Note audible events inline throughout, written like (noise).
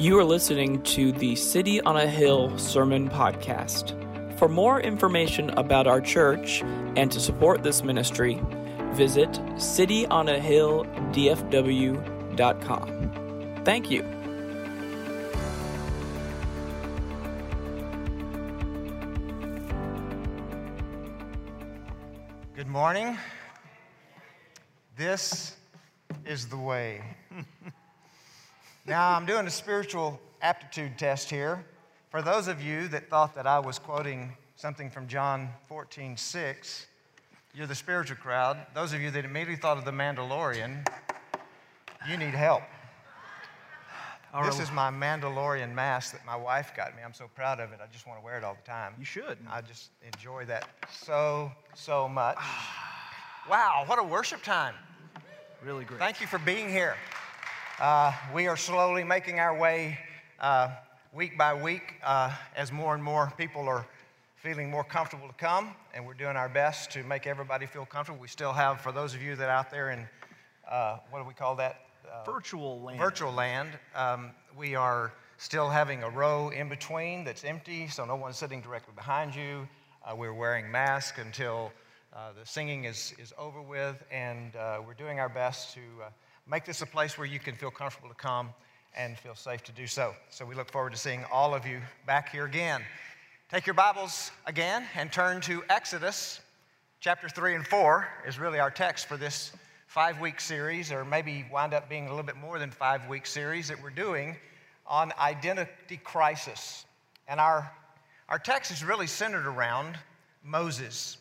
You are listening to the City on a Hill Sermon Podcast. For more information about our church and to support this ministry, visit cityonahilldfw.com. Thank you. Good morning. This is the way. Now, I'm doing a spiritual aptitude test here. For those of you that thought that I was quoting something from John 14, 6, you're the spiritual crowd. Those of you that immediately thought of the Mandalorian, you need help. Our- This is my Mandalorian mask that my wife got me. I'm so proud of it. I just want to wear it all the time. You should. I just enjoy that so, so much. (sighs) Wow, what a worship time. Really great. Thank you for being here. Uh, we are slowly making our way uh, week by week uh, as more and more people are feeling more comfortable to come, and we're doing our best to make everybody feel comfortable. We still have, for those of you that are out there in, uh, what do we call that? Uh, Virtual land. virtual land, um, we are still having a row in between that's empty, so no one's sitting directly behind you. Uh, we're wearing masks until uh, the singing is, is over with, and uh, we're doing our best to uh, make this a place where you can feel comfortable to come and feel safe to do so. So we look forward to seeing all of you back here again. Take your Bibles again and turn to Exodus chapter 3 and 4 is really our text for this five week series, or maybe wind up being a little bit more than five week series that we're doing on identity crisis. And our, our text is really centered around Moses.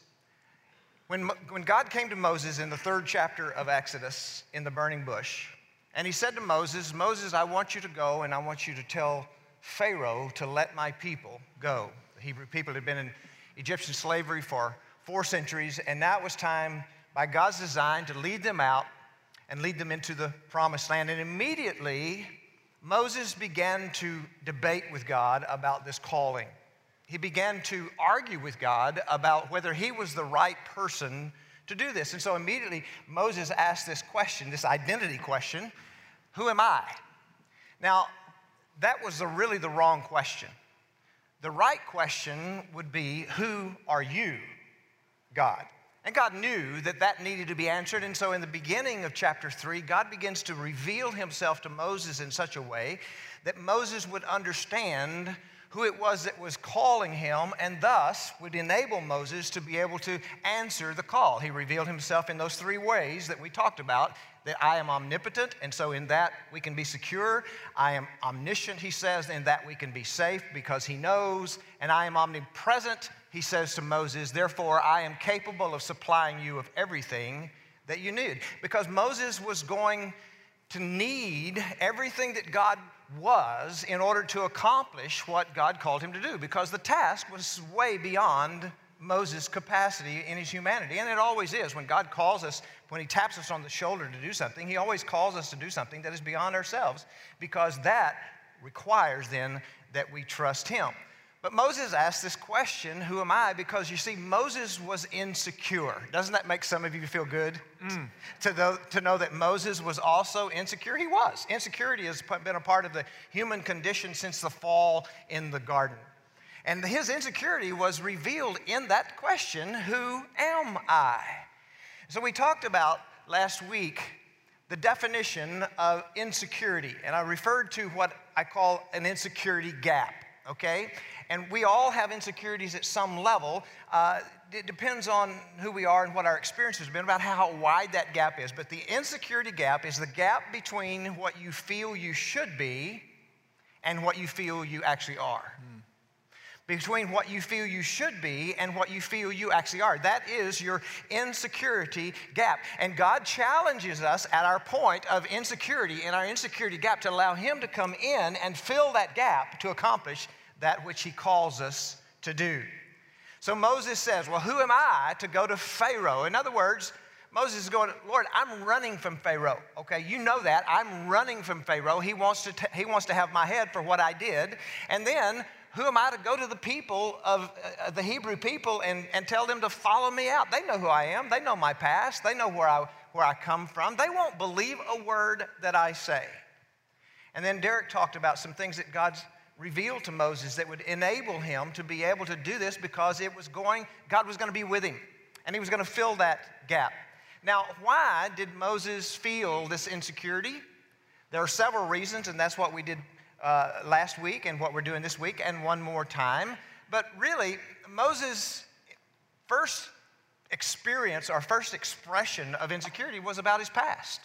When, when God came to Moses in the third chapter of Exodus in the burning bush, and he said to Moses, Moses, I want you to go and I want you to tell Pharaoh to let my people go. The Hebrew people had been in Egyptian slavery for four centuries, and now it was time, by God's design, to lead them out and lead them into the promised land. And immediately, Moses began to debate with God about this calling. He began to argue with God about whether he was the right person to do this. And so immediately, Moses asked this question, this identity question Who am I? Now, that was the, really the wrong question. The right question would be, Who are you, God? And God knew that that needed to be answered. And so, in the beginning of chapter 3, God begins to reveal himself to Moses in such a way that Moses would understand who it was that was calling him and thus would enable Moses to be able to answer the call. He revealed himself in those three ways that we talked about that I am omnipotent, and so in that we can be secure. I am omniscient, he says, in that we can be safe because he knows. And I am omnipresent, he says to Moses, therefore I am capable of supplying you of everything that you need. Because Moses was going to need everything that God was in order to accomplish what God called him to do, because the task was way beyond Moses' capacity in his humanity. And it always is. When God calls us, when he taps us on the shoulder to do something, he always calls us to do something that is beyond ourselves, because that requires then that we trust him. But Moses asked this question, Who am I? Because you see, Moses was insecure. Doesn't that make some of you feel good? Mm. To, know, to know that Moses was also insecure? He was. Insecurity has been a part of the human condition since the fall in the garden. And his insecurity was revealed in that question Who am I? So we talked about last week the definition of insecurity, and I referred to what I call an insecurity gap, okay? And we all have insecurities at some level. Uh, it depends on who we are and what our experience has been about how wide that gap is. But the insecurity gap is the gap between what you feel you should be and what you feel you actually are between what you feel you should be and what you feel you actually are. That is your insecurity gap. And God challenges us at our point of insecurity, in our insecurity gap, to allow Him to come in and fill that gap to accomplish that which He calls us to do. So Moses says, Well, who am I to go to Pharaoh? In other words, Moses is going, Lord, I'm running from Pharaoh. Okay, you know that. I'm running from Pharaoh. He wants to, t- he wants to have my head for what I did. And then who am I to go to the people of uh, the Hebrew people and, and tell them to follow me out? They know who I am. They know my past. They know where I, where I come from. They won't believe a word that I say. And then Derek talked about some things that God's revealed to Moses that would enable him to be able to do this because it was going, God was going to be with him and he was going to fill that gap. Now, why did Moses feel this insecurity? There are several reasons, and that's what we did uh, last week and what we're doing this week, and one more time. But really, Moses' first experience or first expression of insecurity was about his past.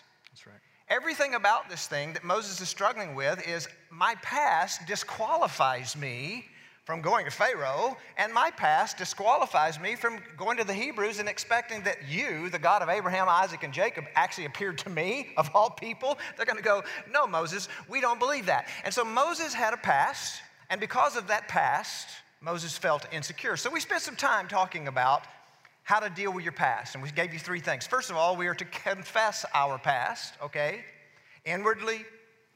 Everything about this thing that Moses is struggling with is my past disqualifies me from going to Pharaoh, and my past disqualifies me from going to the Hebrews and expecting that you, the God of Abraham, Isaac, and Jacob, actually appeared to me, of all people. They're going to go, No, Moses, we don't believe that. And so Moses had a past, and because of that past, Moses felt insecure. So we spent some time talking about how to deal with your past, and we gave you three things. First of all, we are to confess our past, okay? Inwardly,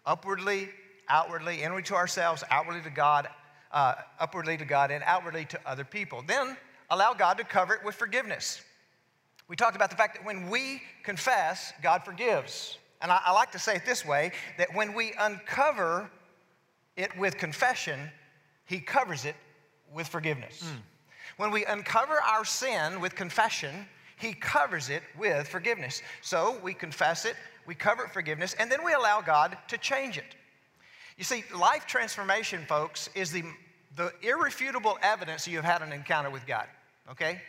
upwardly, outwardly, inwardly to ourselves, outwardly to God, uh, upwardly to God and outwardly to other people. Then allow God to cover it with forgiveness. We talked about the fact that when we confess, God forgives. And I, I like to say it this way that when we uncover it with confession, He covers it with forgiveness. Mm. When we uncover our sin with confession, He covers it with forgiveness. So we confess it, we cover it forgiveness, and then we allow God to change it. You see, life transformation, folks, is the, the irrefutable evidence you've had an encounter with God, okay?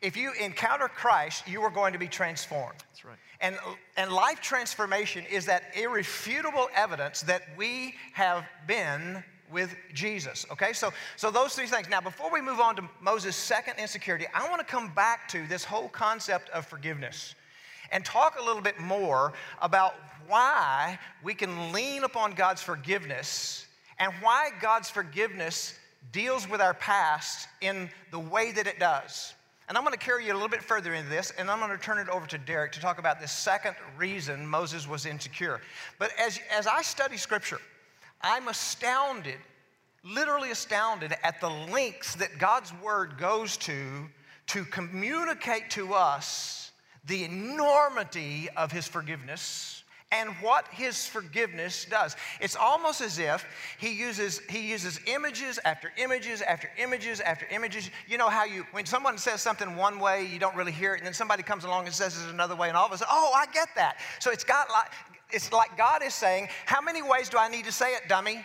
If you encounter Christ, you are going to be transformed. That's right. And, and life transformation is that irrefutable evidence that we have been with Jesus. Okay, so so those three things. Now, before we move on to Moses' second insecurity, I want to come back to this whole concept of forgiveness and talk a little bit more about why we can lean upon God's forgiveness and why God's forgiveness deals with our past in the way that it does. And I'm going to carry you a little bit further into this, and I'm going to turn it over to Derek to talk about this second reason Moses was insecure. But as, as I study scripture, I'm astounded, literally astounded, at the lengths that God's word goes to to communicate to us the enormity of his forgiveness and what his forgiveness does. It's almost as if he uses, he uses images after images after images after images. You know how you, when someone says something one way, you don't really hear it, and then somebody comes along and says it another way, and all of a sudden, oh, I get that. So it's got like, it's like God is saying, how many ways do I need to say it, dummy?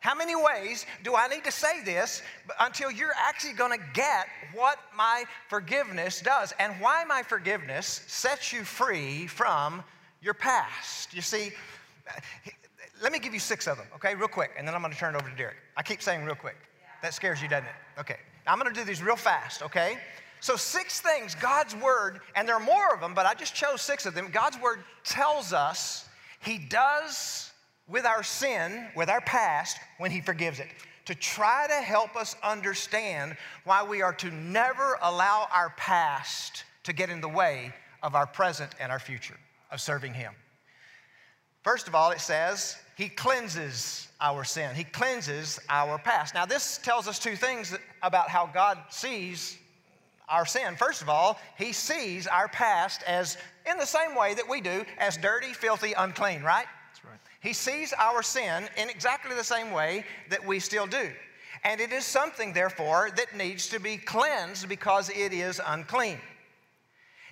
How many ways do I need to say this until you're actually going to get what my forgiveness does and why my forgiveness sets you free from your past? You see, let me give you six of them, okay, real quick, and then I'm going to turn it over to Derek. I keep saying real quick. That scares you, doesn't it? Okay. I'm going to do these real fast, okay? So, six things God's word, and there are more of them, but I just chose six of them. God's word tells us He does with our sin, with our past, when He forgives it, to try to help us understand why we are to never allow our past to get in the way of our present and our future of serving Him. First of all, it says He cleanses our sin, He cleanses our past. Now, this tells us two things about how God sees our sin. First of all, He sees our past as, in the same way that we do, as dirty, filthy, unclean, right? That's right. He sees our sin in exactly the same way that we still do. And it is something, therefore, that needs to be cleansed because it is unclean.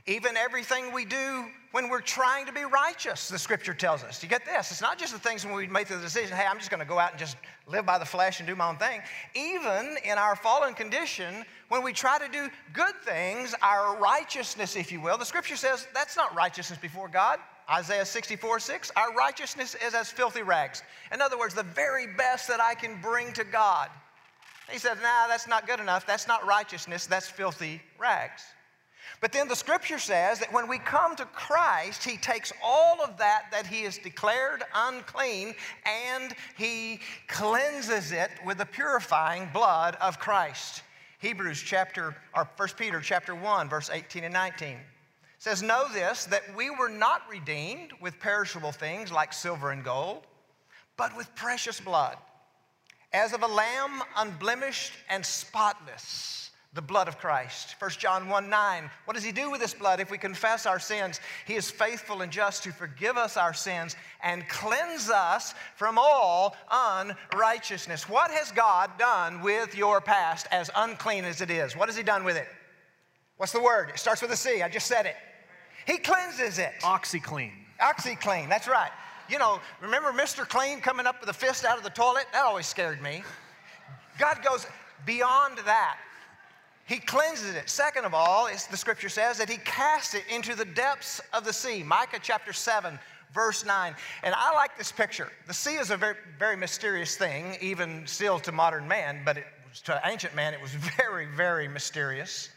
Even everything we do when we're trying to be righteous, the scripture tells us. You get this? It's not just the things when we make the decision, hey, I'm just going to go out and just live by the flesh and do my own thing. Even in our fallen condition, when we try to do good things, our righteousness, if you will, the scripture says that's not righteousness before God. Isaiah 64, 6, our righteousness is as filthy rags. In other words, the very best that I can bring to God. He said, nah, that's not good enough. That's not righteousness. That's filthy rags. But then the scripture says that when we come to Christ, He takes all of that that He has declared unclean and He cleanses it with the purifying blood of Christ. Hebrews chapter, or 1 Peter chapter 1, verse 18 and 19 says, Know this, that we were not redeemed with perishable things like silver and gold, but with precious blood, as of a lamb unblemished and spotless the blood of Christ. 1 John 1 9. What does he do with this blood? If we confess our sins, he is faithful and just to forgive us our sins and cleanse us from all unrighteousness. What has God done with your past, as unclean as it is? What has he done with it? What's the word? It starts with a C. I just said it. He cleanses it. OxiClean. OxiClean, that's right. You know, remember Mr. Clean coming up with a fist out of the toilet? That always scared me. God goes beyond that. He cleanses it. Second of all, the scripture says that he casts it into the depths of the sea. Micah chapter 7, verse 9. And I like this picture. The sea is a very, very mysterious thing, even still to modern man, but it, to ancient man, it was (laughs) very, very mysterious.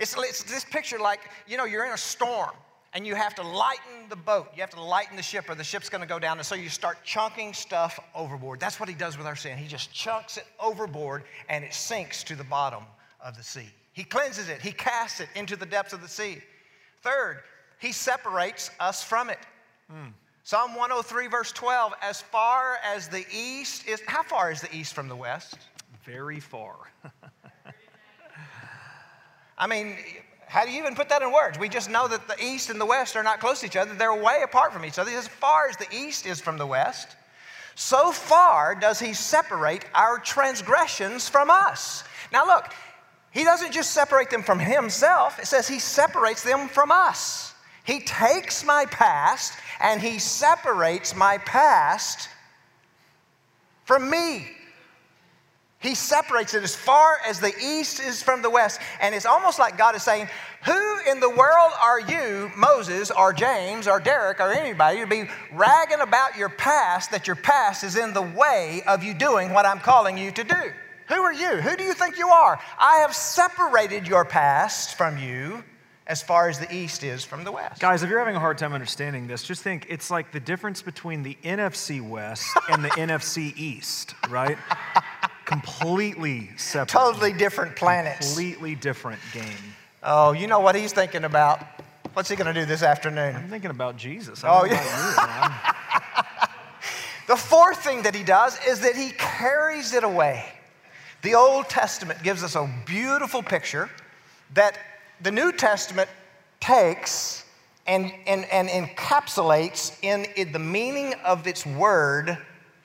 It's, it's this picture like, you know, you're in a storm and you have to lighten the boat. You have to lighten the ship or the ship's gonna go down. And so you start chunking stuff overboard. That's what he does with our sin. He just chunks it overboard and it sinks to the bottom of the sea. He cleanses it, He casts it into the depths of the sea. Third, He separates us from it. Mm. Psalm 103, verse 12, as far as the east is, how far is the east from the west? Very far. (laughs) I mean, how do you even put that in words? We just know that the east and the west are not close to each other. They're way apart from each other. As far as the east is from the west, so far does he separate our transgressions from us. Now, look, he doesn't just separate them from himself, it says he separates them from us. He takes my past and he separates my past from me. He separates it as far as the east is from the west. And it's almost like God is saying, Who in the world are you, Moses or James or Derek or anybody, to be ragging about your past that your past is in the way of you doing what I'm calling you to do? Who are you? Who do you think you are? I have separated your past from you as far as the east is from the west. Guys, if you're having a hard time understanding this, just think it's like the difference between the NFC West and the (laughs) NFC East, right? Completely separate. Totally different planets. Completely different game. Oh, you know what he's thinking about? What's he going to do this afternoon? I'm thinking about Jesus. oh, yeah. (laughs) the fourth thing that he does is that he carries it away. The Old Testament gives us a beautiful picture that the New Testament takes and, and, and encapsulates in, in the meaning of its word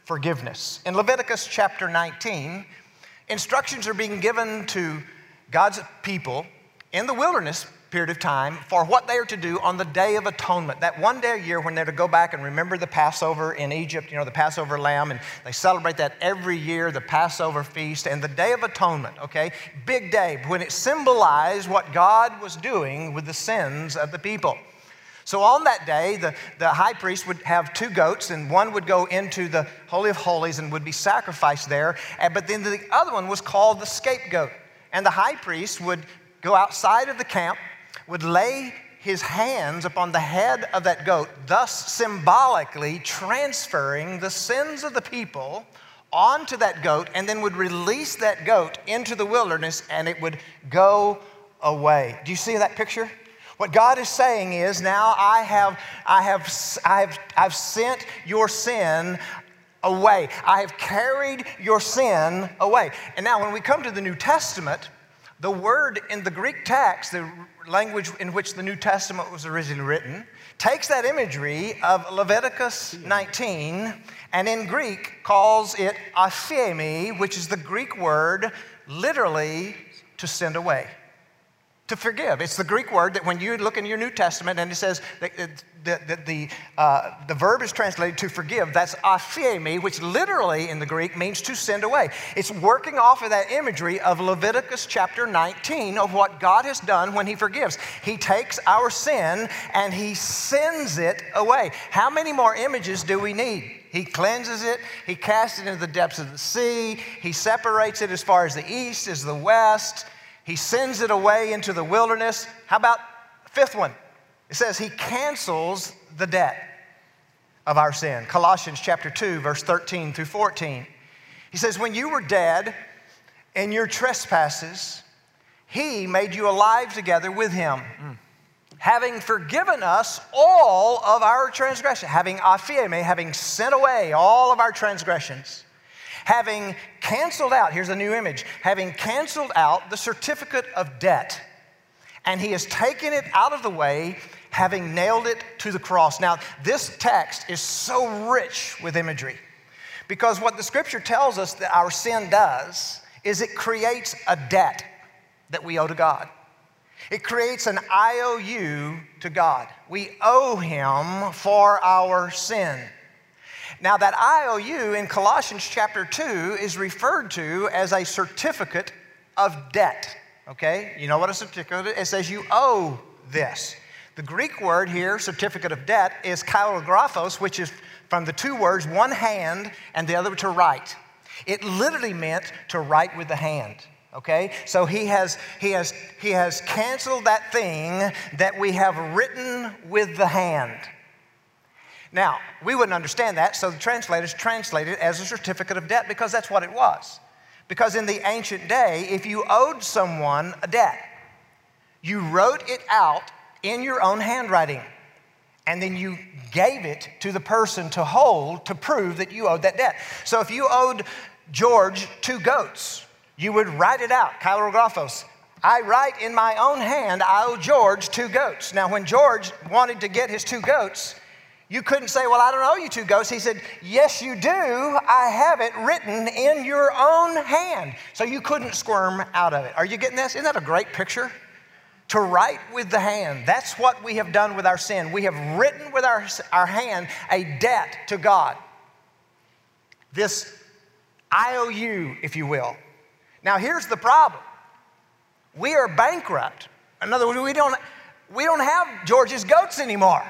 forgiveness. In Leviticus chapter 19, instructions are being given to God's people in the wilderness period of time for what they are to do on the Day of Atonement. That one day a year when they're to go back and remember the Passover in Egypt, you know, the Passover lamb, and they celebrate that every year, the Passover feast, and the Day of Atonement, okay? Big day, when it symbolized what God was doing with the sins of the people. So on that day, the, the high priest would have two goats, and one would go into the Holy of Holies and would be sacrificed there. Eh, but then the other one was called the scapegoat. And the high priest would go outside of the camp would lay his hands upon the head of that goat, thus symbolically transferring the sins of the people onto that goat, and then would release that goat into the wilderness and it would go away. Do you see that picture? What God is saying is, now I have, I have, I have, I've sent your sin away. I have carried your sin away. And now, when we come to the New Testament, the word in the Greek text, the language in which the New Testament was originally written, takes that imagery of Leviticus 19 and in Greek calls it aphiemi, which is the Greek word literally to send away to forgive. It's the Greek word that when you look in your New Testament and it says that, that, that the, uh, the verb is translated to forgive, that's aphiemi, which literally in the Greek means to send away. It's working off of that imagery of Leviticus chapter 19 of what God has done when He forgives. He takes our sin and He sends it away. How many more images do we need? He cleanses it, He casts it into the depths of the sea, He separates it as far as the east as the west. He sends it away into the wilderness. How about fifth one? It says he cancels the debt of our sin. Colossians chapter 2, verse 13 through 14. He says, When you were dead in your trespasses, he made you alive together with him. Mm. Having forgiven us all of our transgressions, having aphiemi, having sent away all of our transgressions having canceled out, here's a new image, having canceled out the certificate of debt. And he has taken it out of the way, having nailed it to the cross. Now, this text is so rich with imagery because what the scripture tells us that our sin does is it creates a debt that we owe to God. It creates an IOU to God. We owe Him for our sin. Now, that IOU in Colossians chapter 2 is referred to as a certificate of debt. Okay? You know what a certificate is? It says you owe this. The Greek word here, certificate of debt, is kairographos, which is from the two words, one hand and the other to write. It literally meant to write with the hand. Okay? So he has, he has, he has canceled that thing that we have written with the hand. Now, we wouldn't understand that, so the translators translated it as a certificate of debt because that's what it was. Because in the ancient day, if you owed someone a debt, you wrote it out in your own handwriting, and then you gave it to the person to hold to prove that you owed that debt. So if you owed George two goats, you would write it out, kairographos. I write in my own hand, I owe George two goats. Now, when George wanted to get his two goats, you couldn't say, Well, I don't owe you two goats. He said, Yes, you do. I have it written in your own hand. So you couldn't squirm out of it. Are you getting this? Isn't that a great picture? To write with the hand. That's what we have done with our sin. We have written with our, our hand a debt to God. This IOU, if you will. Now, here's the problem we are bankrupt. In other words, we don't, we don't have George's goats anymore.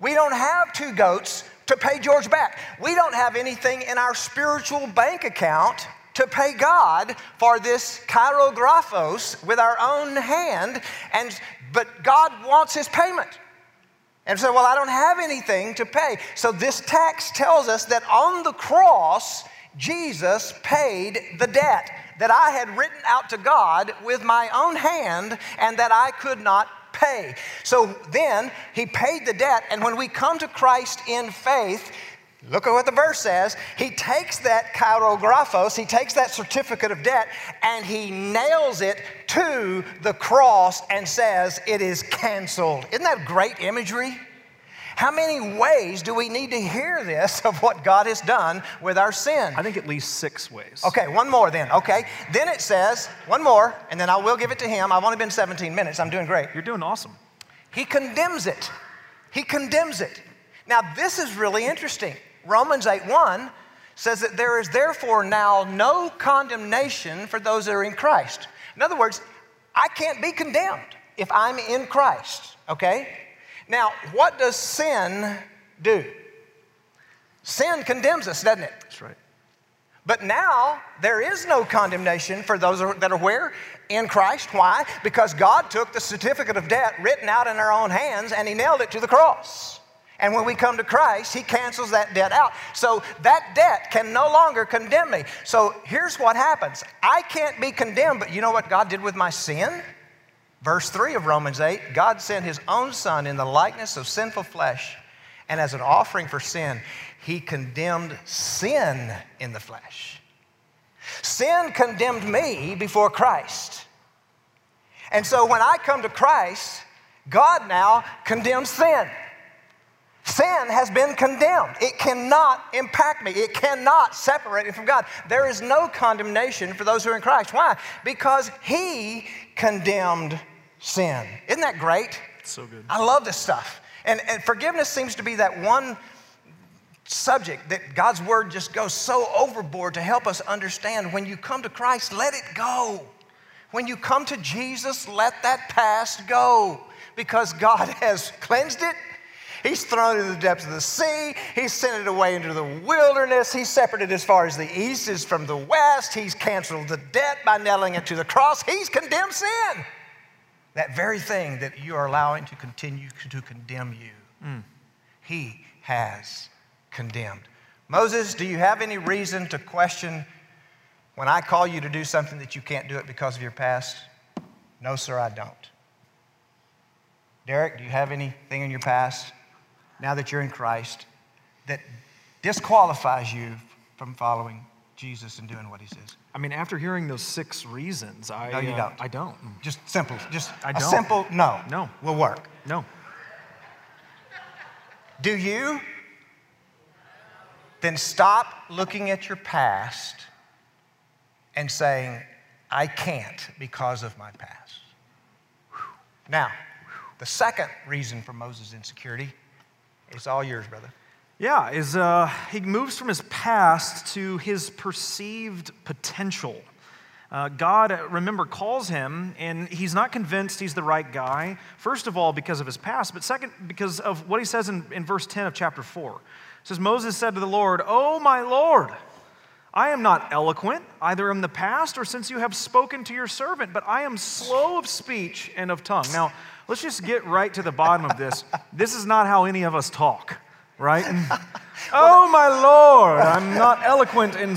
We don't have two goats to pay George back. We don't have anything in our spiritual bank account to pay God for this kairographos with our own hand, and but God wants his payment. And so, well, I don't have anything to pay. So this text tells us that on the cross, Jesus paid the debt that I had written out to God with my own hand and that I could not pay. So then he paid the debt, and when we come to Christ in faith, Look at what the verse says. He takes that kairographos, he takes that certificate of debt, and he nails it to the cross and says, It is canceled. Isn't that great imagery? How many ways do we need to hear this of what God has done with our sin? I think at least six ways. Okay, one more then. Okay. Then it says, one more, and then I will give it to him. I've only been 17 minutes. I'm doing great. You're doing awesome. He condemns it. He condemns it. Now, this is really interesting. Romans 8 1 says that there is therefore now no condemnation for those that are in Christ. In other words, I can't be condemned if I'm in Christ, okay? Now, what does sin do? Sin condemns us, doesn't it? That's right. But now there is no condemnation for those that are where? In Christ. Why? Because God took the certificate of debt written out in our own hands and He nailed it to the cross. And when we come to Christ, He cancels that debt out. So that debt can no longer condemn me. So here's what happens I can't be condemned, but you know what God did with my sin? Verse 3 of Romans 8 God sent his own Son in the likeness of sinful flesh, and as an offering for sin, he condemned sin in the flesh. Sin condemned me before Christ. And so when I come to Christ, God now condemns sin. Sin has been condemned. It cannot impact me. It cannot separate me from God. There is no condemnation for those who are in Christ. Why? Because He condemned sin. Isn't that great? So good. I love this stuff. And, and forgiveness seems to be that one subject that God's word just goes so overboard to help us understand when you come to Christ, let it go. When you come to Jesus, let that past go because God (laughs) has cleansed it. He's thrown it in the depths of the sea. He's sent it away into the wilderness. He's separated as far as the east is from the west. He's canceled the debt by nailing it to the cross. He's condemned sin. That very thing that you are allowing to continue to condemn you, mm. he has condemned. Moses, do you have any reason to question when I call you to do something that you can't do it because of your past? No, sir, I don't. Derek, do you have anything in your past now that you're in Christ that disqualifies you from following Jesus and doing what he says? I mean, after hearing those six reasons, I No, you uh, don't. I don't. Just simple. Just I don't. a simple no. No. Will work. No. Do you? Then stop looking at your past and saying, I can't because of my past. Now, the second reason for Moses' insecurity is all yours, brother. Yeah, is uh, he moves from his past to his perceived potential. Uh, God, remember, calls him, and he's not convinced he's the right guy. First of all, because of his past, but second, because of what he says in, in verse 10 of chapter 4. It says, Moses said to the Lord, Oh, my Lord, I am not eloquent, either in the past or since you have spoken to your servant, but I am slow of speech and of tongue. Now, let's just get right to the bottom of this. This is not how any of us talk, right? (laughs) oh, my Lord, I'm not eloquent in.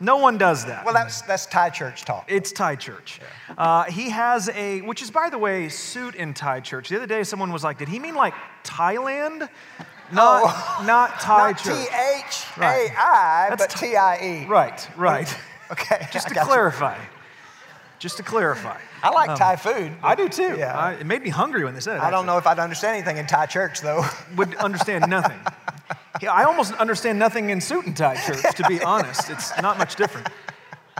No one does that. Well, that's, that's Thai church talk. It's Thai church. Uh, he has a, which is, by the way, suit in Thai church. The other day, someone was like, did he mean like Thailand? Not, not (laughs) Thai Not church. H A I, but T I E. Right, right. Okay. (laughs) Just to clarify. you. Clarify. Just to clarify. I like um, Thai food. I do too. Yeah. I- it made me hungry when they said it. I don't actually. know if I'd understand anything in Thai church, though. (laughs) Would understand nothing. Yeah, I almost understand nothing in suit and tie church, to be (laughs) honest. It's not much different.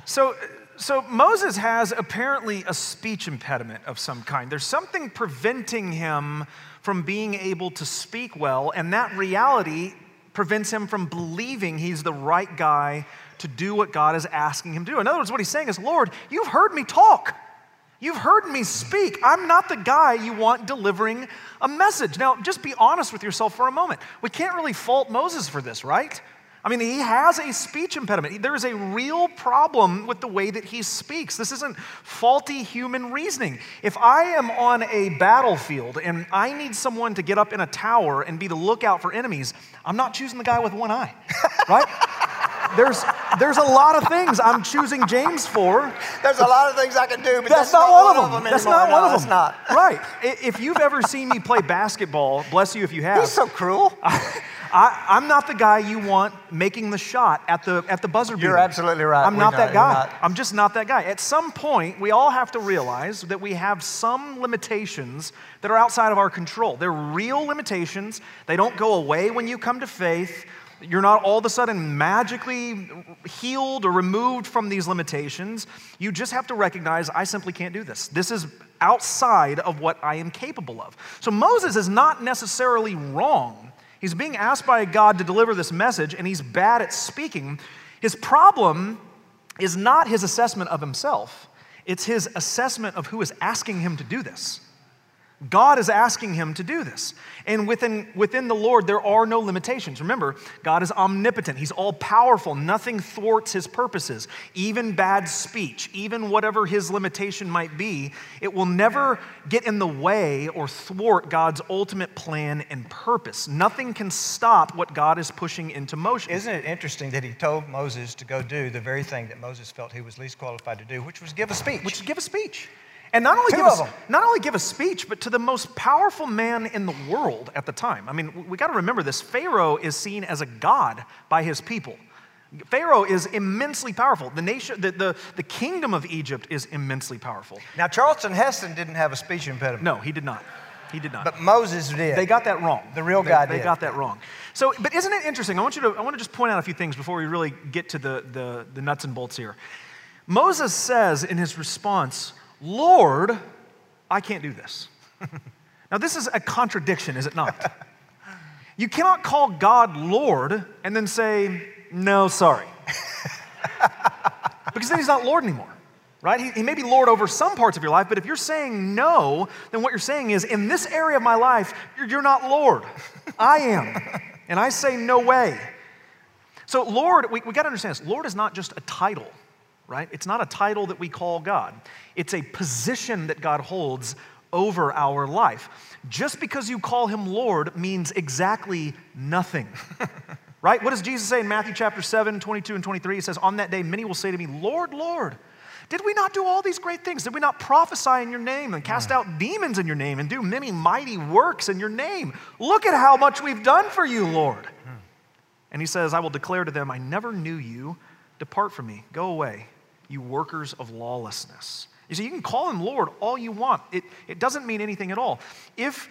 So, so Moses has apparently a speech impediment of some kind. There's something preventing him from being able to speak well, and that reality prevents him from believing he's the right guy to do what God is asking him to do. In other words, what he's saying is, Lord, you've heard me talk. You've heard me speak. I'm not the guy you want delivering a message. Now, just be honest with yourself for a moment. We can't really fault Moses for this, right? I mean, he has a speech impediment. There is a real problem with the way that he speaks. This isn't faulty human reasoning. If I am on a battlefield and I need someone to get up in a tower and be the lookout for enemies, I'm not choosing the guy with one eye, (laughs) right? There's, there's a lot of things I'm choosing James for. There's a lot of things I can do, but That's, not, one of them. That's not No, one of that's them. not. (laughs) Right. If you've ever seen me play basketball, bless you if you have. He's so cruel. (laughs) I, I'm not the guy you want making the shot at the at the buzzer beater. You're absolutely right. I'm We not that guy. not. I'm just not that guy. At some point, we all have to realize that we have some limitations that are outside of our control. They're real limitations. They don't go away when you come to faith. You're not all of a sudden magically healed or removed from these limitations. You just have to recognize I simply can't do this. This is outside of what I am capable of. So Moses is not necessarily wrong. He's being asked by God to deliver this message, and he's bad at speaking. His problem is not his assessment of himself, it's his assessment of who is asking him to do this. God is asking him to do this. And within, within the Lord, there are no limitations. Remember, God is omnipotent, He's all powerful. Nothing thwarts His purposes. Even bad speech, even whatever His limitation might be, it will never get in the way or thwart God's ultimate plan and purpose. Nothing can stop what God is pushing into motion. Isn't it interesting that he told Moses to go do the very thing that Moses felt he was least qualified to do, which was give a speech? which is give a speech. And not only, Two give a, not only give a speech, but to the most powerful man in the world at the time. I mean, we got to remember this Pharaoh is seen as a god by his people. Pharaoh is immensely powerful. The nation, the, the, the kingdom of Egypt is immensely powerful. now, Charlton Heston didn't have a speech impediment, No, he did not. He did not. but Moses did. They got that wrong. The real They- guy They did. They got that wrong. So, but isn't it interesting? I want you to. I want to just point out a few things before we really get to the, the, the nuts and bolts here. Moses says in his response, "Lord, I can't do this." (laughs) now, this is a contradiction, is it not? (laughs) you cannot call God Lord and then say, "No, sorry," (laughs) because then He's not Lord anymore. Right? He, he may be Lord over some parts of your life, but if you're saying no, then what you're saying is, in this area of my life, you're, you're not Lord. I am. And I say, no way. So, Lord, we, we got to understand this. Lord is not just a title, right? It's not a title that we call God, it's a position that God holds over our life. Just because you call him Lord means exactly nothing. (laughs) right? What does Jesus say in Matthew chapter 7, 22 and 23? He says, On that day, many will say to me, Lord, Lord, did we not do all these great things? Did we not prophesy in your name and cast hmm. out demons in your name and do many mighty works in your name? Look at how much we've done for you, Lord. Hmm. And he says, I will declare to them, I never knew you. Depart from me, go away, you workers of lawlessness. You see, you can call him Lord all you want, it, it doesn't mean anything at all. If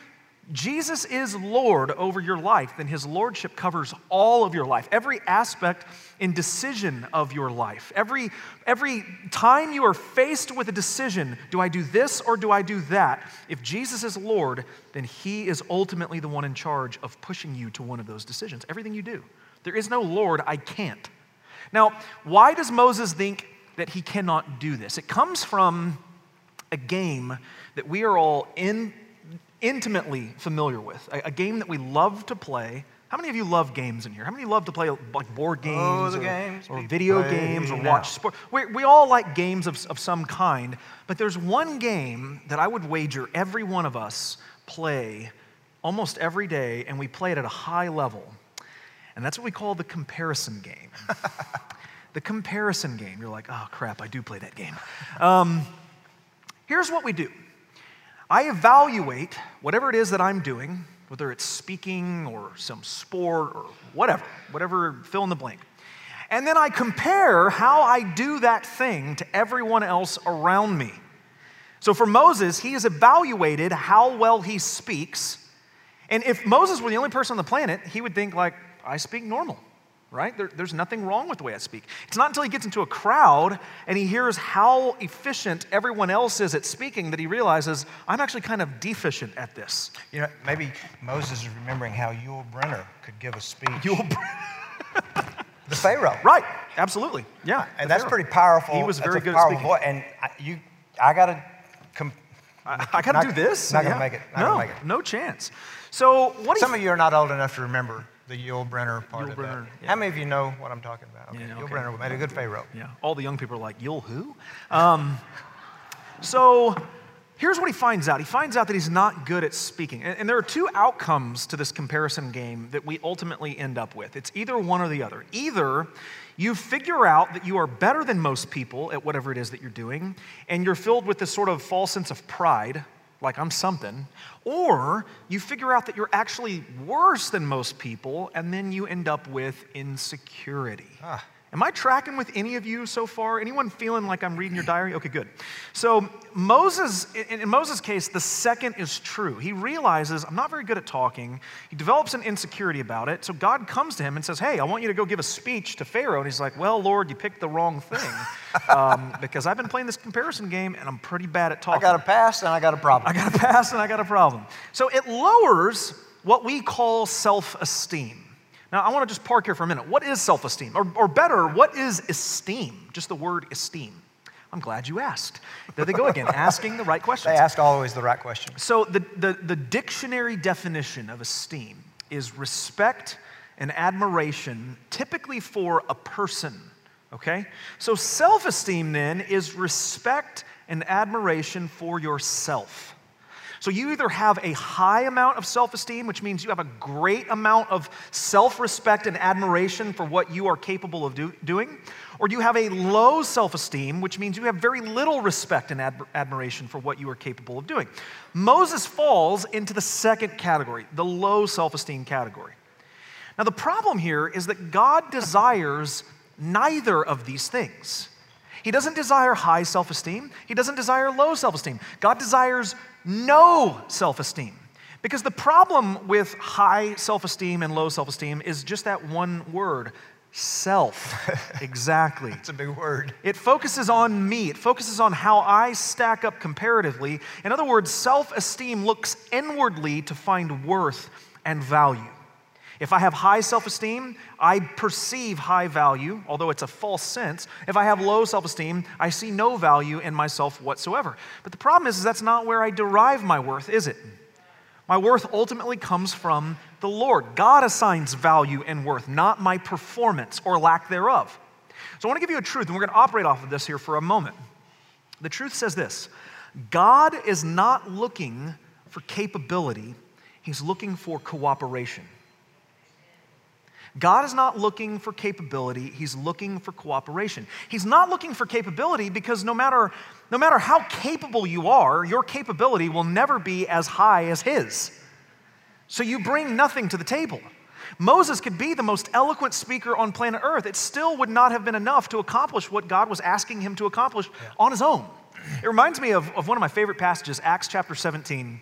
Jesus is Lord over your life, then his lordship covers all of your life, every aspect and decision of your life. Every, every time you are faced with a decision, do I do this or do I do that? If Jesus is Lord, then he is ultimately the one in charge of pushing you to one of those decisions. Everything you do. There is no Lord, I can't. Now, why does Moses think that he cannot do this? It comes from a game that we are all in intimately familiar with, a, a, game that we love to play. How many of you love games in here? How many love to play like board games, oh, or, games or video games or now. watch sport? We, we all like games of, of some kind, but there's one game that I would wager every one of us play almost every day, and we play it at a high level. And that's what we call the comparison game. (laughs) the comparison game. You're like, oh crap, I do play that game. Um, here's what we do I evaluate whatever it is that I'm doing, whether it's speaking or some sport or whatever, whatever, fill in the blank. And then I compare how I do that thing to everyone else around me. So for Moses, he has evaluated how well he speaks. And if Moses were the only person on the planet, he would think, like, I speak normal right? There, there's nothing wrong with the way I speak. It's not until he gets into a crowd and he hears how efficient everyone else is at speaking that he realizes, I'm actually kind of deficient at this. You know, maybe Moses is remembering how Yul Brynner could give a speech. Yul (laughs) the Pharaoh. Right, absolutely. Yeah. And that's Pharaoh. pretty powerful. He was very good at speaking. Voice. And I, you, I got to. Com- I, I got to do this. Not yeah. going to make it. Not no, make it. no chance. So what? Some of you are not old enough to remember the Yul Brynner part Yul of that. yeah. How many of you know what I'm talking about? Okay. Yeah, Yul okay. Brynner made a good Pharaoh. Yeah, all the young people are like, Yul who? Um, so here's what he finds out. He finds out that he's not good at speaking. And, and there are two outcomes to this comparison game that we ultimately end up with. It's either one or the other. Either you figure out that you are better than most people at whatever it is that you're doing, and you're filled with this sort of false sense of pride, like I'm something, or you figure out that you're actually worse than most people, and then you end up with insecurity. Ah. Am I tracking with any of you so far? Anyone feeling like I'm reading your diary? Okay, good. So, Moses, in, Moses' case, the second is true. He realizes, I'm not very good at talking. He develops an insecurity about it. So, God comes to him and says, Hey, I want you to go give a speech to Pharaoh. And he's like, Well, Lord, you picked the wrong thing (laughs) um, because I've been playing this comparison game and I'm pretty bad at talking. I got a pass and I got a problem. I got a pass and I got a problem. So, it lowers what we call self esteem. Now, I want to just park here for a minute. What is self esteem? Or, or better, what is esteem? Just the word esteem. I'm glad you asked. There they go again, (laughs) asking the right questions. They ask always the right questions. So, the, the, the dictionary definition of esteem is respect and admiration, typically for a person. Okay? So, self esteem then is respect and admiration for yourself. So you either have a high amount of self esteem, which means you have a great amount of self respect and admiration for what you are capable of do- doing, or you have a low self esteem, which means you have very little respect and ad- admiration for what you are capable of doing. Moses falls into the second category, the low self esteem category. Now, the problem here is that God desires neither of these things. He doesn't desire high self esteem. He doesn't desire low self esteem. God desires no self esteem. Because the problem with high self esteem and low self esteem is just that one word self. (laughs) exactly. It's a big word. It focuses on me, it focuses on how I stack up comparatively. In other words, self esteem looks inwardly to find worth and value. If I have high self esteem, I perceive high value, although it's a false sense. If I have low self esteem, I see no value in myself whatsoever. But the problem is, is that's not where I derive my worth, is it? My worth ultimately comes from the Lord. God assigns value and worth, not my performance or lack thereof. So I want to give you a truth, and we're going to operate off of this here for a moment. The truth says this God is not looking for capability, He's looking for cooperation. God is not looking for capability, He's looking for cooperation. He's not looking for capability because no matter, no matter how capable you are, your capability will never be as high as His. So you bring nothing to the table. Moses could be the most eloquent speaker on planet Earth. It still would not have been enough to accomplish what God was asking him to accomplish on his own. It reminds me of, of one of my favorite passages, Acts chapter 17,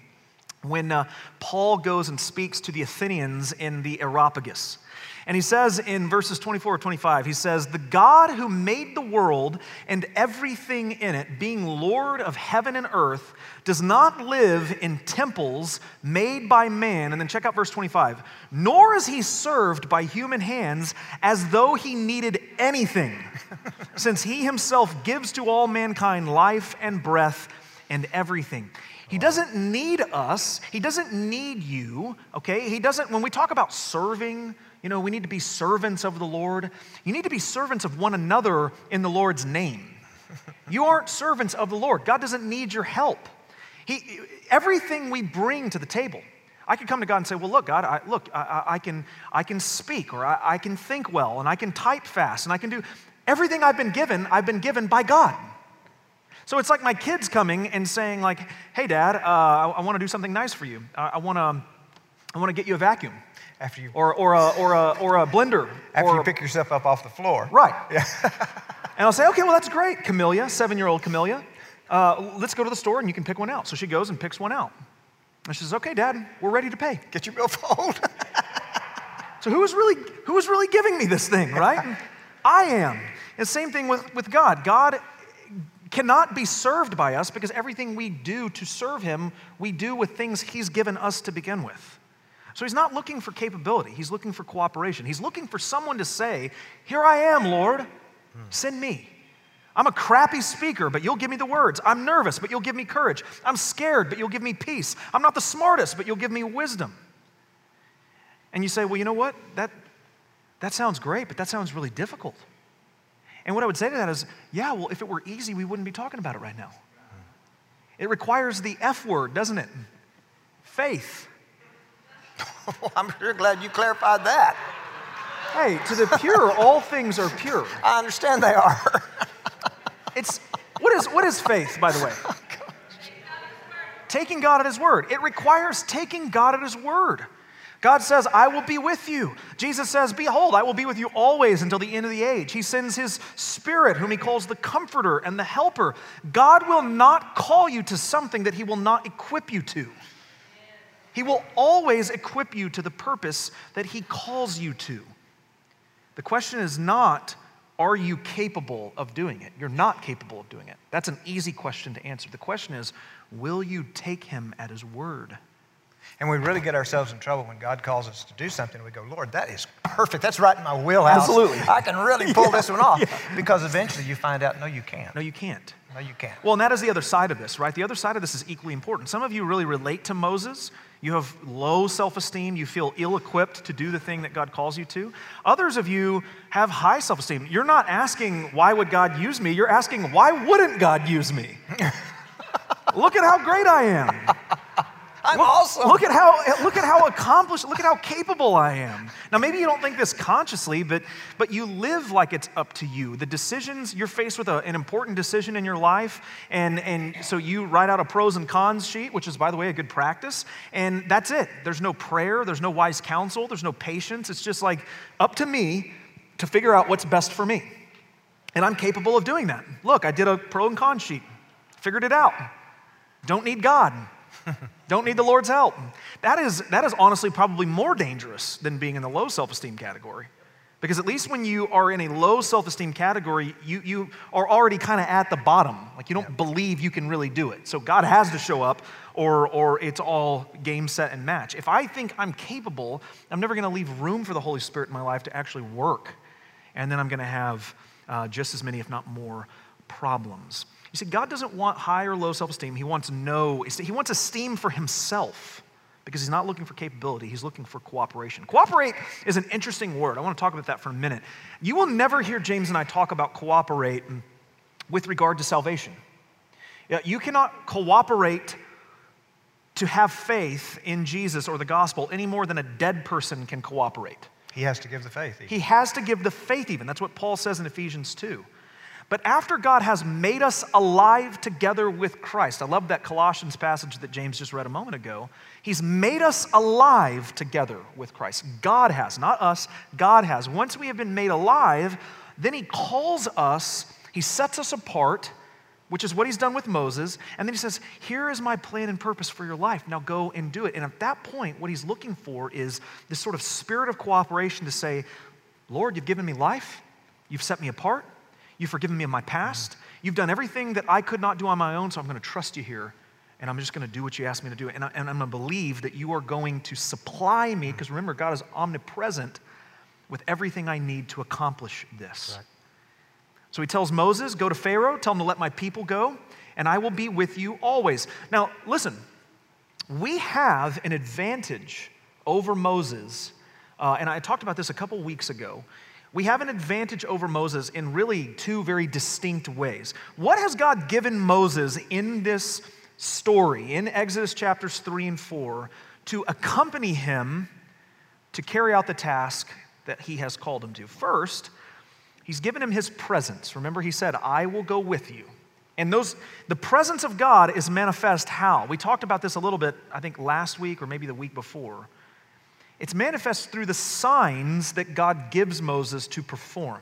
when uh, Paul goes and speaks to the Athenians in the Areopagus. And he says in verses 24 or 25, he says, The God who made the world and everything in it, being Lord of heaven and earth, does not live in temples made by man. And then check out verse 25. Nor is he served by human hands as though he needed anything, (laughs) since he himself gives to all mankind life and breath and everything. He doesn't need us. He doesn't need you, okay? He doesn't, when we talk about serving, you know, we need to be servants of the Lord. You need to be servants of one another in the Lord's name. You aren't servants of the Lord. God doesn't need your help. He, everything we bring to the table, I could come to God and say, Well, look, God, I, look, I, I, can, I can speak or I, I can think well and I can type fast and I can do everything I've been given, I've been given by God. So it's like my kids coming and saying, like, hey, Dad, uh, I, I want to do something nice for you. I, I want to I want to get you a vacuum. After you, or, or, a, or, a, or a blender. After or, you pick yourself up off the floor. Right. (laughs) Yeah. and I'll say, okay, well, that's great, Camellia, seven year old Camellia. Uh, let's go to the store and you can pick one out. So she goes and picks one out. And she says, okay, Dad, we're ready to pay. Get your billfold. so who is really, who is really giving me this thing, right? (laughs) I am. And same thing with, with God. God cannot be served by us because everything we do to serve Him, we do with things He's given us to begin with. So he's not looking for capability, he's looking for cooperation. He's looking for someone to say, Here I am, Lord, send me. I'm a crappy speaker, but you'll give me the words. I'm nervous, but you'll give me courage. I'm scared, but you'll give me peace. I'm not the smartest, but you'll give me wisdom. And you say, Well, you know what? That, that sounds great, but that sounds really difficult. And what I would say to that is, Yeah, well, if it were easy, we wouldn't be talking about it right now. It requires the F word, doesn't it? Faith. (laughs) I'm sure glad you clarified that. Hey, to the pure, (laughs) all things are pure. I understand they are. (laughs) it's what is what is faith, by the way? Oh, taking God at His word. It requires taking God at His word. God says, I will be with you. Jesus says, Behold, I will be with you always until the end of the age. He sends His Spirit, whom He calls the Comforter and the Helper. God will not call you to something that He will not equip you to. He will always equip you to the purpose that He calls you to. The question is not, are you capable of doing it? You're not capable of doing it. That's an easy question to answer. The question is, will you take Him at His word? And we really get ourselves in trouble when God calls us to do something. We go, Lord, that is perfect. That's right in my wheelhouse. Absolutely. I can really pull yeah. this one off. (laughs) Yeah. Because eventually you find out, no, you can't. No, you can't. No, you can't. Well, and that is the other side of this, right? The other side of this is equally important. Some of you really relate to Moses. You have low self esteem. You feel ill equipped to do the thing that God calls you to. Others of you have high self esteem. You're not asking, why would God use me? You're asking, why wouldn't God use me? (laughs) Look at how great I am. I'm look, awesome. Look at how look at how accomplished, look at how capable I am. Now maybe you don't think this consciously, but but you live like it's up to you. The decisions you're faced with a, an important decision in your life, and and so you write out a pros and cons sheet, which is by the way a good practice, and that's it. There's no prayer, there's no wise counsel, there's no patience. It's just like up to me to figure out what's best for me. And I'm capable of doing that. Look, I did a pro and con sheet. Figured it out. Don't need God. (laughs) Don't need the Lord's help. That is, that is honestly probably more dangerous than being in the low self esteem category. Because at least when you are in a low self esteem category, you, you are already kind of at the bottom. Like you don't yeah. believe you can really do it. So God has to show up, or, or it's all game, set, and match. If I think I'm capable, I'm never going to leave room for the Holy Spirit in my life to actually work. And then I'm going to have uh, just as many, if not more, problems. You see, God doesn't want high or low self esteem. He wants no, he wants esteem for himself because he's not looking for capability, he's looking for cooperation. Cooperate is an interesting word. I want to talk about that for a minute. You will never hear James and I talk about cooperate with regard to salvation. You cannot cooperate to have faith in Jesus or the gospel any more than a dead person can cooperate. He has to give the faith. Even. He has to give the faith, even. That's what Paul says in Ephesians 2. But after God has made us alive together with Christ, I love that Colossians passage that James just read a moment ago. He's made us alive together with Christ. God has, not us, God has. Once we have been made alive, then He calls us, He sets us apart, which is what He's done with Moses. And then He says, Here is my plan and purpose for your life. Now go and do it. And at that point, what He's looking for is this sort of spirit of cooperation to say, Lord, you've given me life, you've set me apart. You've forgiven me of my past. You've done everything that I could not do on my own, so I'm going to trust you here. And I'm just going to do what you asked me to do. And, I, am going to believe that you are going to supply me, because remember, God is omnipresent with everything I need to accomplish this. Right. So he tells Moses, Go to Pharaoh, tell him to let my people go, and I will be with you always. Now, listen, we have an advantage over Moses, uh, and I talked about this a couple weeks ago we have an advantage over Moses in really two very distinct ways. What has God given Moses in this story, in Exodus chapters 3 and 4, to accompany him to carry out the task that he has called him to? First, he's given him his presence. Remember, he said, I will go with you. And those, the presence of God is manifest how? We talked about this a little bit, I think, last week or maybe the week before. It's manifest through the signs that God gives Moses to perform.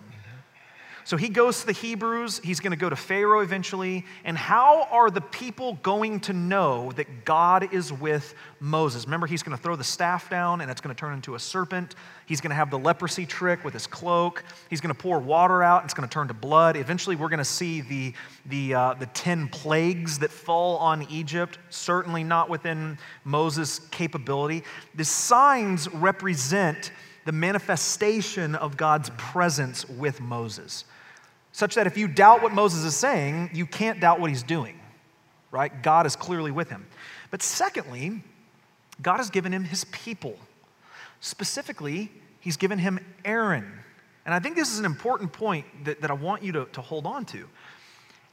So he goes to the Hebrews, he's going to go to Pharaoh eventually. And how are the people going to know that God is with Moses? Remember, he's going to throw the staff down and it's going to turn into a serpent. He's going to have the leprosy trick with his cloak. He's going to pour water out, and it's going to turn to blood. Eventually, we're going to see the, the, uh, the 10 plagues that fall on Egypt, certainly not within Moses' capability. The signs represent the manifestation of God's presence with Moses such that if you doubt what Moses is saying, you can't doubt what he's doing, right? God is clearly with him. But secondly, God has given him his people. Specifically, he's given him Aaron. And I think this is an important point that, that I want you to, to hold on to.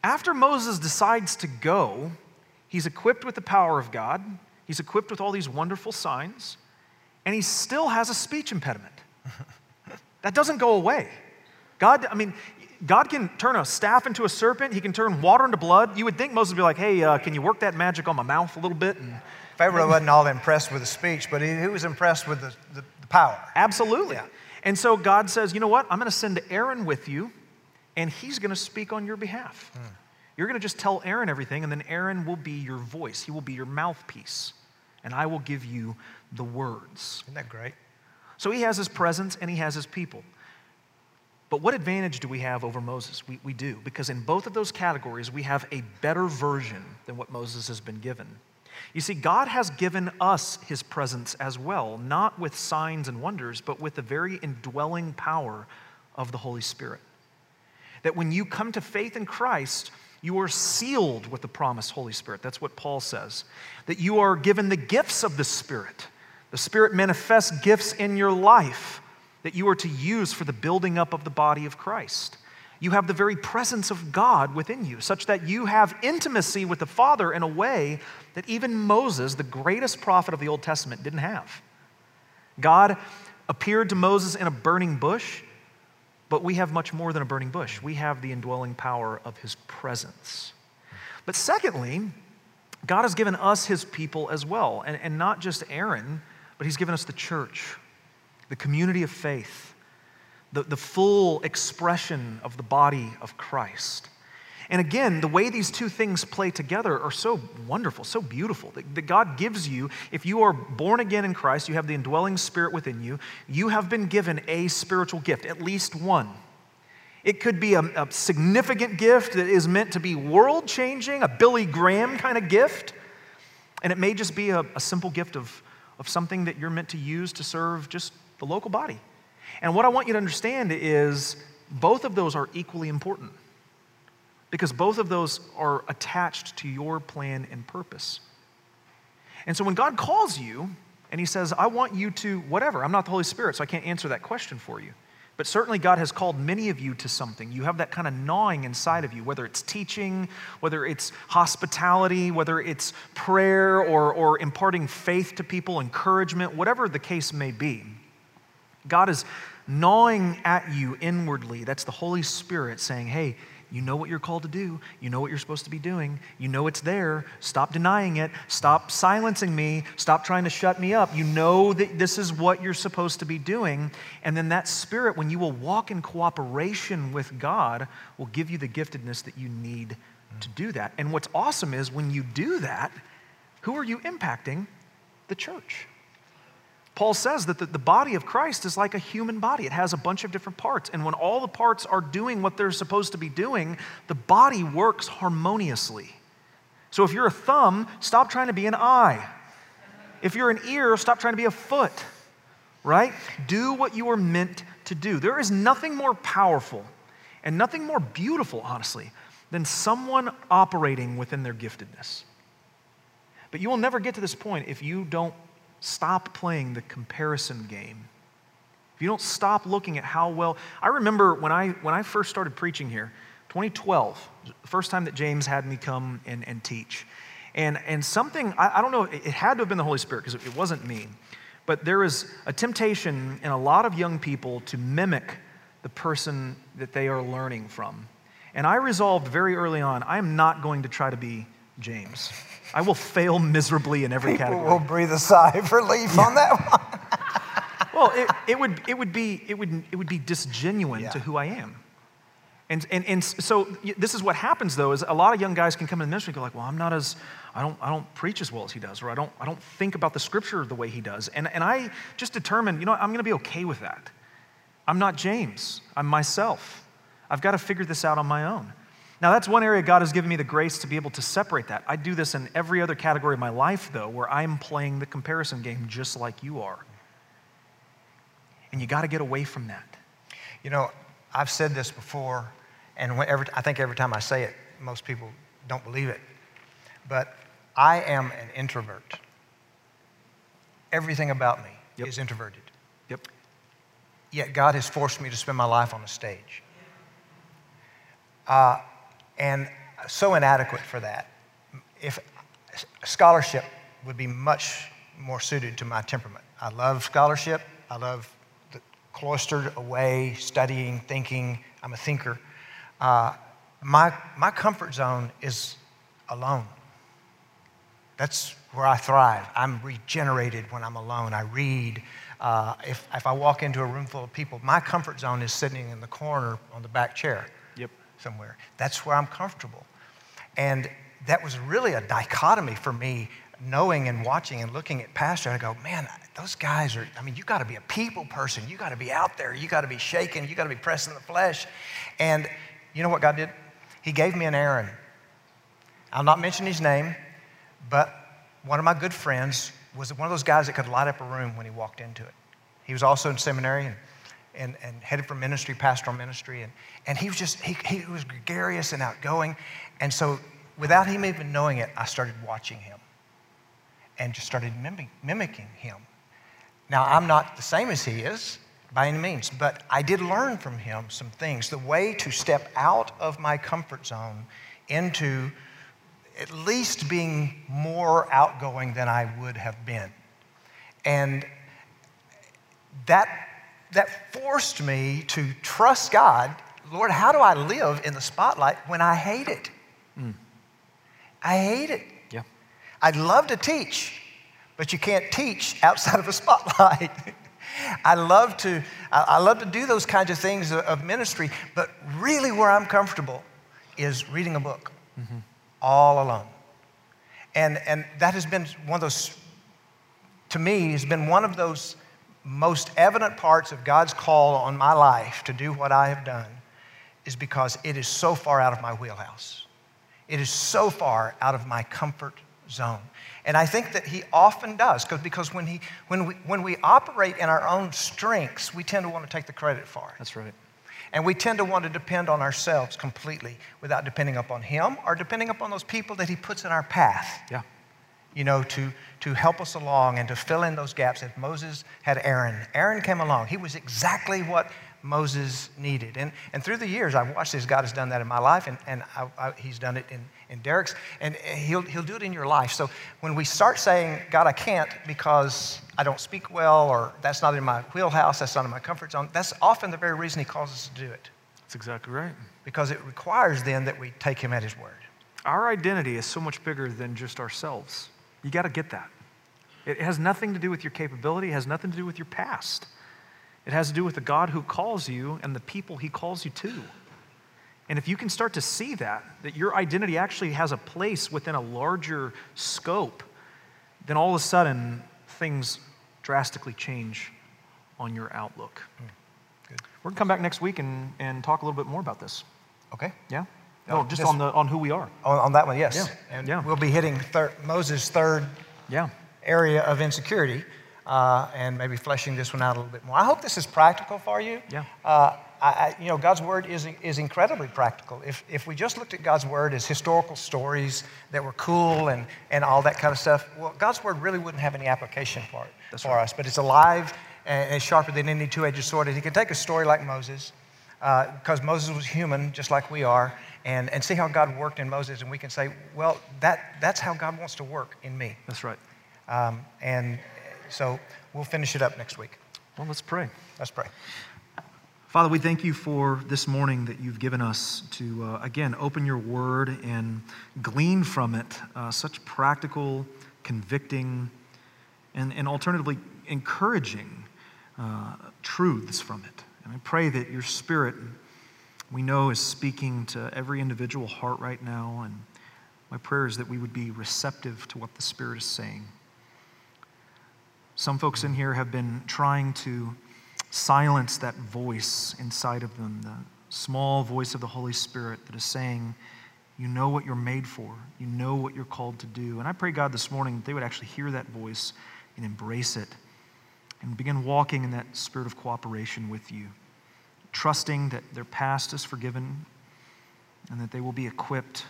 After Moses decides to go, he's equipped with the power of God, he's equipped with all these wonderful signs, and he still has a speech impediment. (laughs) that doesn't go away. God, I mean, God can turn a staff into a serpent. He can turn water into blood. You would think Moses would be like, hey, uh, can you work that magic on my mouth a little bit? And, Pharaoh wasn't all impressed with the speech, but he, he was impressed with the, the, the power. Absolutely. Yeah. And so God says, you know what? I'm going to send Aaron with you, and he's going to speak on your behalf. Hmm. You're going to just tell Aaron everything, and then Aaron will be your voice. He will be your mouthpiece, and I will give you the words. Isn't that great? So he has his presence and he has his people. But what advantage do we have over Moses? We, we do, because in both of those categories, we have a better version than what Moses has been given. You see, God has given us his presence as well, not with signs and wonders, but with the very indwelling power of the Holy Spirit. That when you come to faith in Christ, you are sealed with the promised Holy Spirit. That's what Paul says. That you are given the gifts of the Spirit. The Spirit manifests gifts in your life that you are to use for the building up of the body of Christ. You have the very presence of God within you, such that you have intimacy with the Father in a way that even Moses, the greatest prophet of the Old Testament, didn't have. God appeared to Moses in a burning bush, but we have much more than a burning bush. We have the indwelling power of his presence. But secondly, God has given us his people as well, and, and not just Aaron, but he's given us the church the community of faith, the, the full expression of the body of Christ. And again, the way these two things play together are so wonderful, so beautiful. That, that, God gives you, if you are born again in Christ, you have the indwelling spirit within you, you have been given a spiritual gift, at least one. It could be a, a significant gift that is meant to be world changing, a Billy Graham kind of gift. And it may just be a, a simple gift of, of something that you're meant to use to serve just the local body. And what I want you to understand is both of those are equally important because both of those are attached to your plan and purpose. And so when God calls you and He says, I want you to, whatever, I'm not the Holy Spirit, so I can't answer that question for you. But certainly, God has called many of you to something. You have that kind of gnawing inside of you, whether it's teaching, whether it's hospitality, whether it's prayer or, or imparting faith to people, encouragement, whatever the case may be. God is gnawing at you inwardly. That's the Holy Spirit saying, hey, You know what you're called to do. You know what you're supposed to be doing. You know it's there. Stop denying it. Stop silencing me. Stop trying to shut me up. You know that this is what you're supposed to be doing. And then that spirit, when you will walk in cooperation with God, will give you the giftedness that you need to do that. And what's awesome is when you do that, who are you impacting? The church. Paul says that the, body of Christ is like a human body. It has a bunch of different parts. And when all the parts are doing what they're supposed to be doing, the body works harmoniously. So if you're a thumb, stop trying to be an eye. If you're an ear, stop trying to be a foot, right? Do what you are meant to do. There is nothing more powerful and nothing more beautiful, honestly, than someone operating within their giftedness. But you will never get to this point if you don't stop playing the comparison game. If you don't stop looking at how well, I remember when I, when I first started preaching here, 2012, the first time that James had me come and, and teach. And, and something, I, I don't know, it, it had to have been the Holy Spirit because it, it wasn't me. But there is a temptation in a lot of young people to mimic the person that they are learning from. And I resolved very early on, I am not going to try to be James. I will fail miserably in every People category. will breathe a sigh of relief yeah. on that one. well, it, it, would, it, would be, it, would, it would be disgenuine yeah. to who I am. And, and, and so this is what happens though is a lot of young guys can come in the ministry and go like, well, I'm not as, I don't, I don't preach as well as he does, or I don't, I don't think about the scripture the way he does. And, and I just determined, you know, I'm going to be okay with that. I'm not James. I'm myself. I've got to figure this out on my own. Now, that's one area God has given me the grace to be able to separate that. I do this in every other category of my life, though, where I'm playing the comparison game just like you are. And you got to get away from that. You know, I've said this before, and every, I think every time I say it, most people don't believe it. But I am an introvert. Everything about me yep. is introverted. Yep. Yet God has forced me to spend my life on a stage. Uh, and so inadequate for that. If scholarship would be much more suited to my temperament. I love scholarship. I love the cloistered away, studying, thinking. I'm a thinker. Uh, my, my comfort zone is alone. That's where I thrive. I'm regenerated when I'm alone. I read. Uh, if, if I walk into a room full of people, my comfort zone is sitting in the corner on the back chair somewhere. That's where I'm comfortable. And that was really a dichotomy for me, knowing and watching and looking at Pastor. I go, man, those guys are, I mean, you got to be a people person. You got to be out there. You got to be shaking. You got to be pressing the flesh. And you know what God did? He gave me an Aaron. I'll not mention his name, but one of my good friends was one of those guys that could light up a room when he walked into it. He was also in seminary, and and, and headed for ministry, pastoral ministry. And, and he was just, he, he was gregarious and outgoing. And so without him even knowing it, I started watching him and just started mimic, mimicking him. Now, I'm not the same as he is by any means, but I did learn from him some things. The way to step out of my comfort zone into at least being more outgoing than I would have been. And that that forced me to trust God. Lord, how do I live in the spotlight when I hate it? Mm. I hate it. Yeah. I'd love to teach, but you can't teach outside of a spotlight. (laughs) I love to I love to do those kinds of things of ministry, but really where I'm comfortable is reading a book mm-hmm. all alone. And and that has been one of those to me has been one of those most evident parts of God's call on my life to do what I have done is because it is so far out of my wheelhouse. It is so far out of my comfort zone. And I think that he often does, because when, he, when, we, when we operate in our own strengths, we tend to want to take the credit for it. That's right. And we tend to want to depend on ourselves completely without depending upon him or depending upon those people that he puts in our path. Yeah you know, to, to help us along and to fill in those gaps. If Moses had Aaron, Aaron came along. He was exactly what Moses needed. And, and through the years, I've watched this. God has done that in my life, and, and I, I, He's done it in, in Derek's, and he'll, he'll do it in your life. So when we start saying, God, I can't because I don't speak well, or that's not in my wheelhouse, that's not in my comfort zone, that's often the very reason He calls us to do it. That's exactly right. Because it requires then that we take him at his word. Our identity is so much bigger than just ourselves. You got to get that. It has nothing to do with your capability, it has nothing to do with your past. It has to do with the God who calls you and the people he calls you to. And if you can start to see that, that your identity actually has a place within a larger scope, then all of a sudden things drastically change on your outlook. Hmm. Good. We're gonna come back next week and, and talk a little bit more about this. Okay? Yeah? Oh, No, just just- on, the, on who we are. On, on that one, yes. Yeah, And yeah. we'll be hitting thir- Moses' third Yeah. area of insecurity uh, and maybe fleshing this one out a little bit more. I hope this is practical for you. Yeah. Uh, I, I, you know, God's word is, is incredibly practical. If, if we just looked at God's word as historical stories that were cool and, and all that kind of stuff, well, God's word really wouldn't have any application for it That's for right. us. But it's alive and, and sharper than any two-edged sword. And He can take a story like Moses, because Moses was human just like we are, and, and see how God worked in Moses, and we can say, well, that, that's how God wants to work in me. That's right. Um, and so we'll finish it up next week. Well, let's pray. Let's pray. Father, we thank you for this morning that you've given us to, uh, again, open your word and glean from it uh, such practical, convicting, and, and alternatively encouraging uh, truths from it. And I pray that your spirit, we know, is speaking to every individual heart right now. And my prayer is that we would be receptive to what the Spirit is saying. Some folks in here have been trying to silence that voice inside of them, the small voice of the Holy Spirit that is saying, You know what you're made for, you know what you're called to do. And I pray, God, this morning that they would actually hear that voice and embrace it and begin walking in that spirit of cooperation with you, trusting that their past is forgiven and that they will be equipped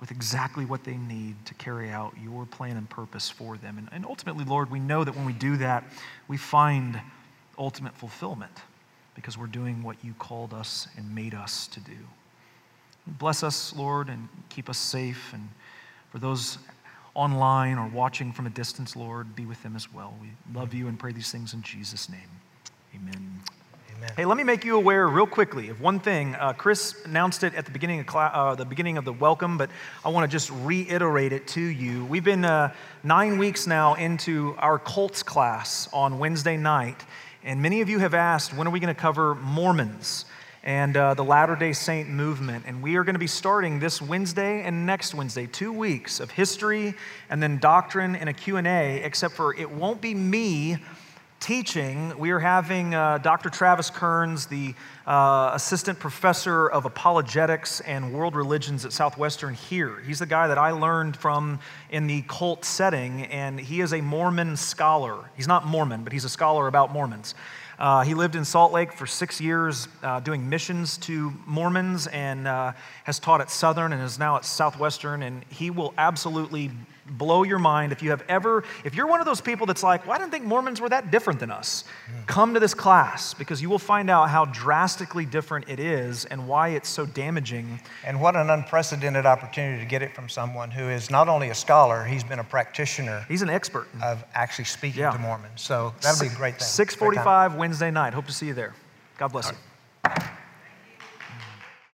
with exactly what they need to carry out your plan and purpose for them. And, and ultimately, Lord, we know that when we do that, we find ultimate fulfillment because we're doing what you called us and made us to do. Bless us, Lord, and keep us safe. And for those online or watching from a distance, Lord, be with them as well. We love you and pray these things in Jesus' name. Amen. Amen. Hey, let me make you aware real quickly of one thing. Uh, Chris announced it at the beginning of cla- uh, the beginning of the welcome, but I want to just reiterate it to you. We've been uh, nine weeks now into our cults class on Wednesday night, and many of you have asked, when are we going to cover Mormons? And uh, the Latter day Saint movement. And we are going to be starting this Wednesday and next Wednesday, two weeks of history and then doctrine and a Q&A, except for it won't be me teaching. We are having uh, Dr. Travis Kerns, the uh, assistant professor of apologetics and world religions at Southwestern here. He's the guy that I learned from in the cult setting, and he is a Mormon scholar. He's not Mormon, but he's a scholar about Mormons. Uh, he lived in Salt Lake for six years uh, doing missions to Mormons and uh, has taught at Southern and is now at Southwestern. And he will absolutely blow your mind if you have ever, if you're one of those people that's like, well, I didn't think Mormons were that different than us. Come to this class because you will find out how drastically different it is and why it's so damaging. And what an unprecedented opportunity to get it from someone who is not only a scholar, he's been a practitioner He's an expert. of actually speaking Yeah. to Mormons. So that'll be a great thing. 645 Wednesday night. Hope to see you there. God bless you.